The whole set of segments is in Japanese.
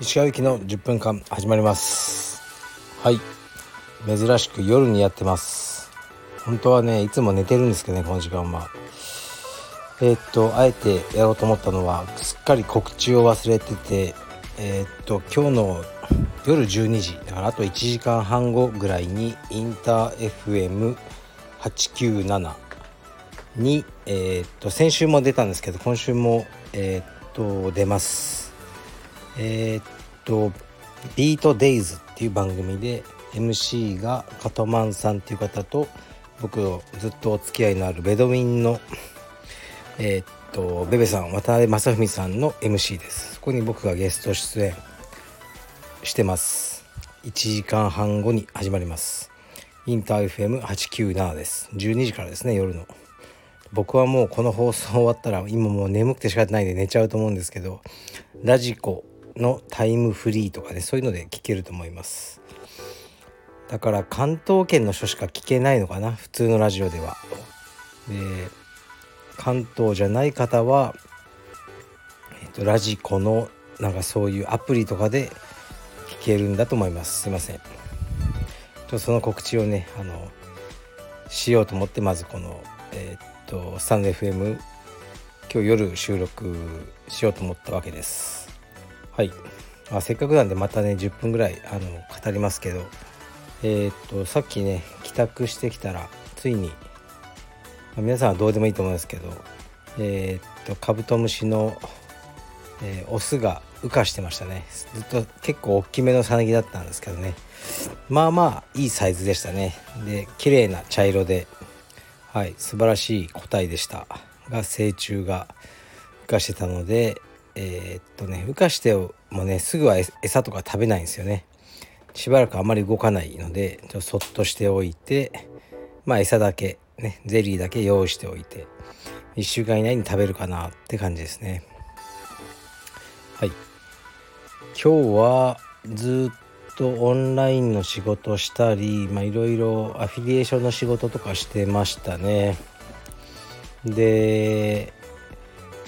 石川行きの10分間始まります。はい。珍しく夜にやってます。本当はねいつも寝てるんですけどねこの時間は。えー、っとあえてやろうと思ったのはすっかり告知を忘れててえー、っと今日の夜12時だからあと1時間半後ぐらいにインター FM897 に、えー、っと先週も出たんですけど今週も、えっと出ます。えっと「ビートデイズっていう番組で MC がカトマンさんっていう方と僕ずっとお付き合いのあるベドウィンのえ、っとベベさん渡辺正文さんの MC です。そこに僕がゲスト出演してます。1時間半後に始まります。インター FM897 です。12時からですね夜の。僕はもうこの放送終わったら今もう眠くて仕方ないんで寝ちゃうと思うんですけどラジコのタイムフリーとかねそういうので聞けると思います。だから関東圏の人しか聞けないのかな普通のラジオでは。で関東じゃない方は、えっと、ラジコのなんかそういうアプリとかで聞けるんだと思います。すいません。とその告知をねあのしようと思ってまずこのえー、とスタンド FM 今日夜収録しようと思ったわけです。はい。あせっかくなんでまたね10分ぐらいあの語りますけど。えー、っとさっきね帰宅してきたらついに、まあ、皆さんはどうでもいいと思うんですけどえー、っとカブトムシの、えー、オスが羽化してましたね。ずっと結構大きめのさなぎだったんですけどね。まあまあいいサイズでしたね。で綺麗な茶色ではい素晴らしい個体でした。が成虫が羽化してたのでえー、っとね羽化してもねすぐは餌とか食べないんですよね。しばらくあまり動かないのでちょっとそっとしておいてまあ餌だけねゼリーだけ用意しておいて1週間以内に食べるかなって感じですね。はい。今日はずっとオンラインの仕事したりいろいろアフィリエーションの仕事とかしてましたね。で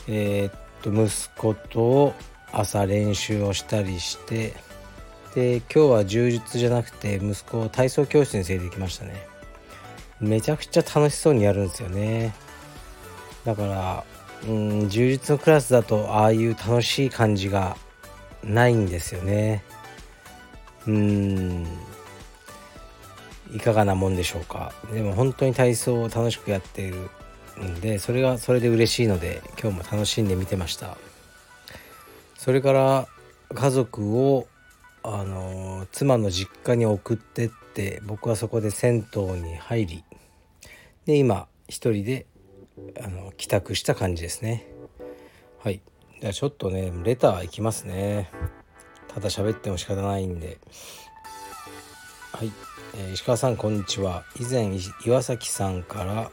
えー、っと息子と朝練習をしたりしてで今日は充実じゃなくて息子を体操教室に連れてきましたね。めちゃくちゃ楽しそうにやるんですよね。だからうん充実のクラスだとああいう楽しい感じがないんですよね。うん。いかがなもんでしょうか。でも本当に体操を楽しくやっているんでそれがそれで嬉しいので今日も楽しんで見てました。それから家族をあの妻の実家に送ってって僕はそこで銭湯に入りで今一人であの帰宅した感じですね。はい。じゃあちょっとねレターいきますね。ただ喋っても仕方ないんで。はい、えー、石川さんこんにちは。以前岩崎さんから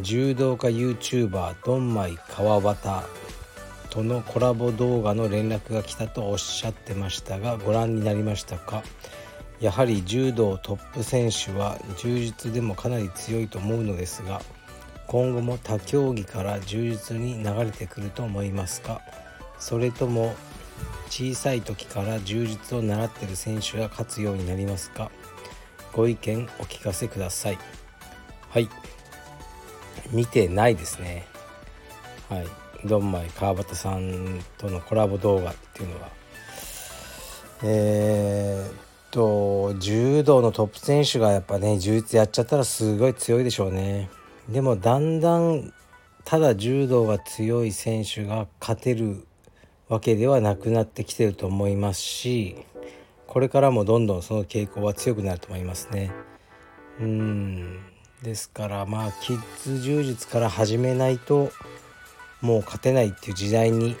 柔道家 YouTuber ドンマイ川端とのコラボ動画の連絡が来たとおっしゃってましたがご覧になりましたか？やはり柔道トップ選手は柔術でもかなり強いと思うのですが今後も他競技から柔術に流れてくると思いますか？それとも小さい時から柔術を習ってる選手が勝つようになりますか？ご意見お聞かせください。はい。見てないですね。はい。ドンマイ川端さんとのコラボ動画っていうのは。えー、っと柔道のトップ選手がやっぱね柔術やっちゃったらすごい強いでしょうね。でもだんだんただ柔道が強い選手が勝てるわけではなくなってきてると思いますしこれからもどんどんその傾向は強くなると思いますね。うん。ですからまあキッズ柔術から始めないともう勝てないっていう時代に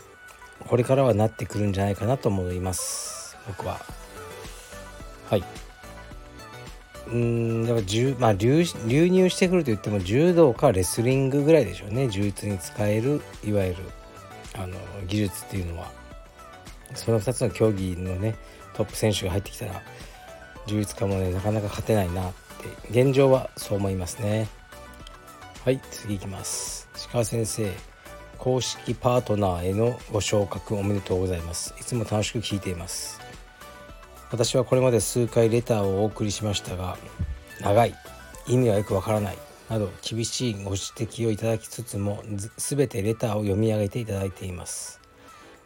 これからはなってくるんじゃないかなと思います。僕は。はい。うんだからまあ流流入してくると言っても柔道かレスリングぐらいでしょうね。柔術に使えるいわゆる。あの技術っていうのはその2つの競技のねトップ選手が入ってきたら充実家もねなかなか勝てないなって現状はそう思いますね。はい次いきます。鹿先生公式パートナーへのご昇格おめでとうございます。いつも楽しく聞いています。私はこれまで数回レターをお送りしましたが長い。意味はよくわからない。など厳しいご指摘をいただきつつも全てレターを読み上げていただいています。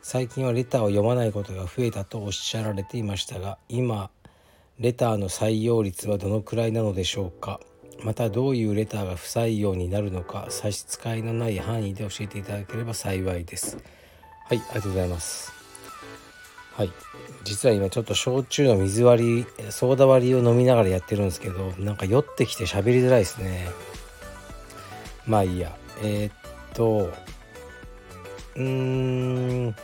最近はレターを読まないことが増えたとおっしゃられていましたが今レターの採用率はどのくらいなのでしょうか？またどういうレターが不採用になるのか差し支えのない範囲で教えていただければ幸いです。はいありがとうございます。はい実は今ちょっと焼酎の水割りソーダ割りを飲みながらやってるんですけどなんか酔ってきて喋りづらいですね。まあいいや。えー、っとうーん。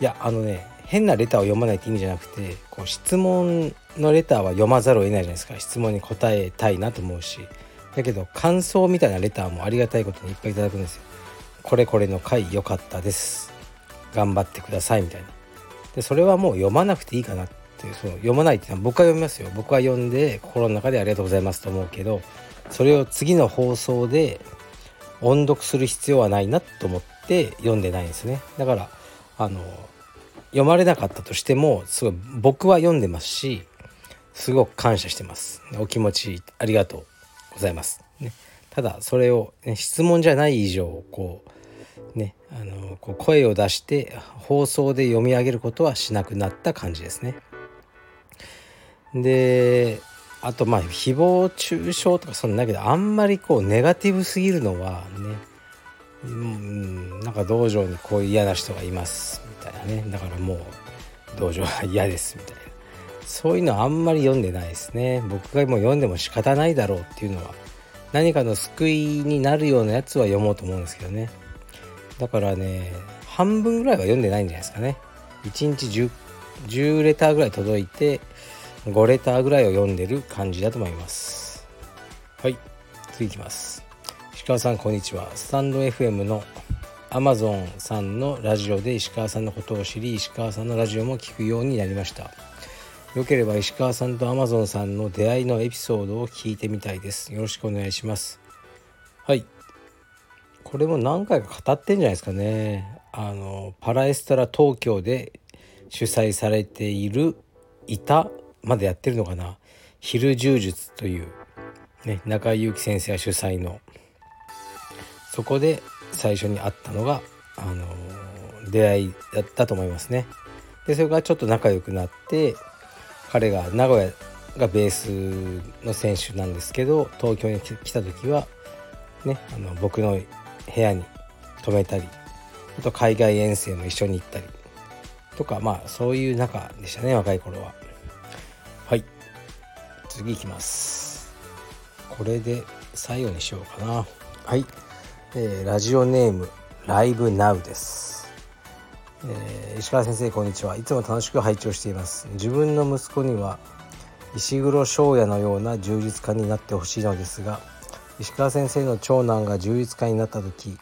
いやあのね変なレターを読まないって意味じゃなくてこう質問のレターは読まざるを得ないじゃないですか。質問に答えたいなと思うし。だけど感想みたいなレターもありがたいことにいっぱいいただくんですよ。これこれの回良かったです。頑張ってくださいみたいな。でそれはもう読まなくていいかなっていうそう読まないっていうのは僕は読みますよ。僕は読んで心の中でありがとうございますと思うけどそれを次の放送で音読する必要はないなと思って読んでないんですね。だからあの読まれなかったとしてもすごい僕は読んでますしすごく感謝してます。お気持ちありがとうございます、ね、ただそれを、ね、質問じゃない以上こうねあのこう声を出して放送で読み上げることはしなくなった感じですね。であとまあ誹謗中傷とかそんなんだけどあんまりこうネガティブすぎるのはねうんなんか道場にこういう嫌な人がいますみたいなね。だからもう道場は嫌ですみたいな。そういうのあんまり読んでないですね。僕がもう読んでも仕方ないだろうっていうのは何かの救いになるようなやつは読もうと思うんですけどね。だからね半分ぐらいは読んでないんじゃないですかね。1日 10, 10レターぐらい届いて5レターぐらいを読んでる感じだと思います。はい。次いきます。石川さんこんにちは。スタンド FM のアマゾンさんのラジオで石川さんのことを知り石川さんのラジオも聞くようになりました。よければ石川さんとアマゾンさんの出会いのエピソードを聞いてみたいです。よろしくお願いします。はい。これも何回か語ってんじゃないですかね。あのパラエストラ東京で主催されているいたまだやってるのかな？昼柔術という、ね、中井祐樹先生が主催のそこで最初に会ったのが、あの出会いだったと思いますね。でそれからちょっと仲良くなって彼が名古屋がベースの選手なんですけど東京に来た時は、ね、あの僕の部屋に泊めたりあと海外遠征も一緒に行ったりとかまあそういう仲でしたね若い頃は。はい次いきます。これで最後にしようかな。はい。えー、ラジオネームライブナウです、えー、石川先生こんにちは。いつも楽しく拝聴しています。自分の息子には石黒翔也のような充実家になってほしいのですが石川先生の長男が充実家になった時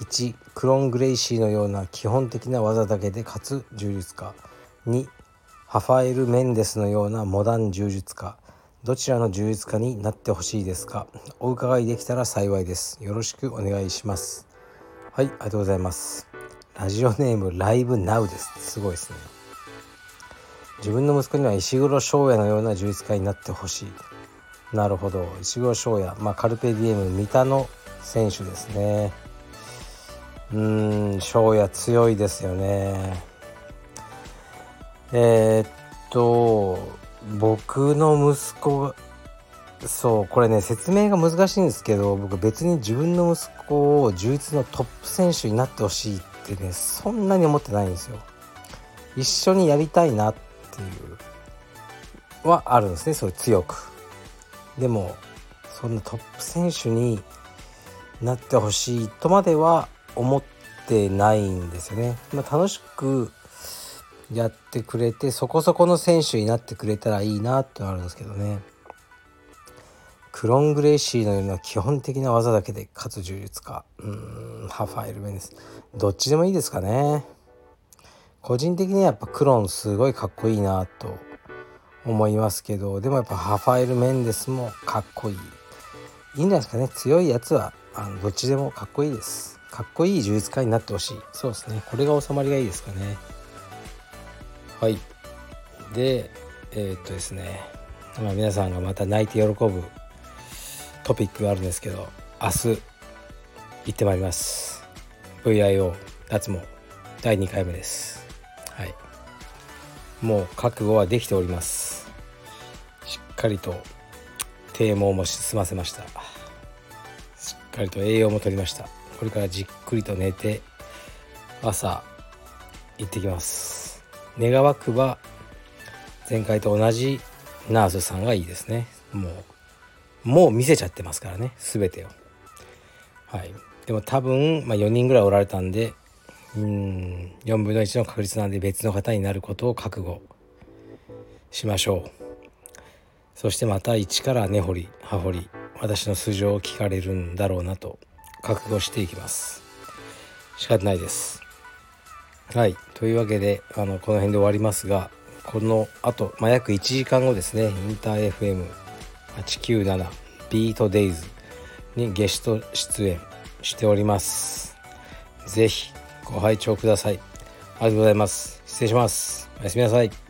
1クロン・グレイシーのような基本的な技だけでかつ充実家。2ハファエル・メンデスのようなモダン柔術家どちらの充実家になってほしいですか？お伺いできたら幸いです。よろしくお願いします。はいありがとうございます。ラジオネームライブナウです。すごいですね。自分の息子には石黒翔也のような充実家になってほしい。なるほど。石黒翔也。まあカルペディエム三田の選手ですね。うーん翔也強いですよね。えー、っと僕の息子がそうこれね説明が難しいんですけど僕別に自分の息子を充実のトップ選手になってほしいってねそんなに思ってないんですよ。一緒にやりたいなっていうはあるんですねそういう強く。でもそんなトップ選手になってほしいとまでは思ってないんですよね。まあ、楽しくやってくれてそこそこの選手になってくれたらいいなってあるんですけどね。クロン・グレイシーのような基本的な技だけで勝つ柔術家うんハファイル・メンデス。どっちでもいいですかね。個人的にはやっぱクロンすごいかっこいいなと思いますけどでもやっぱハファイル・メンデスもかっこいい。いいんじゃないですかね。強いやつはあのどっちでもかっこいいです。かっこいい呪術家になってほしい。そうですね。これが収まりがいいですかね。はい。でえー、っとですね、まあ、皆さんがまた泣いて喜ぶトピックがあるんですけど明日行ってまいります。VIO 脱毛。第2回目です。はい。もう覚悟はできております。しっかりと低毛も済ませました。しっかりと栄養もとりました。これからじっくりと寝て朝行ってきます。願わくば前回と同じナースさんがいいですね。もうもう見せちゃってますからね。全てを。はい。でも多分、まあ、4人ぐらいおられたんでうん4分の1の確率なんで別の方になることを覚悟しましょう。そしてまた一から根掘り葉掘り私の素性を聞かれるんだろうなと覚悟していきます。仕方ないです。はい。というわけであのこの辺で終わりますがこのあと、まあ、約1時間後ですねインター FM897 ビートデイズにゲスト出演しております。是非ご拝聴ください。ありがとうございます。失礼します。おやすみなさい。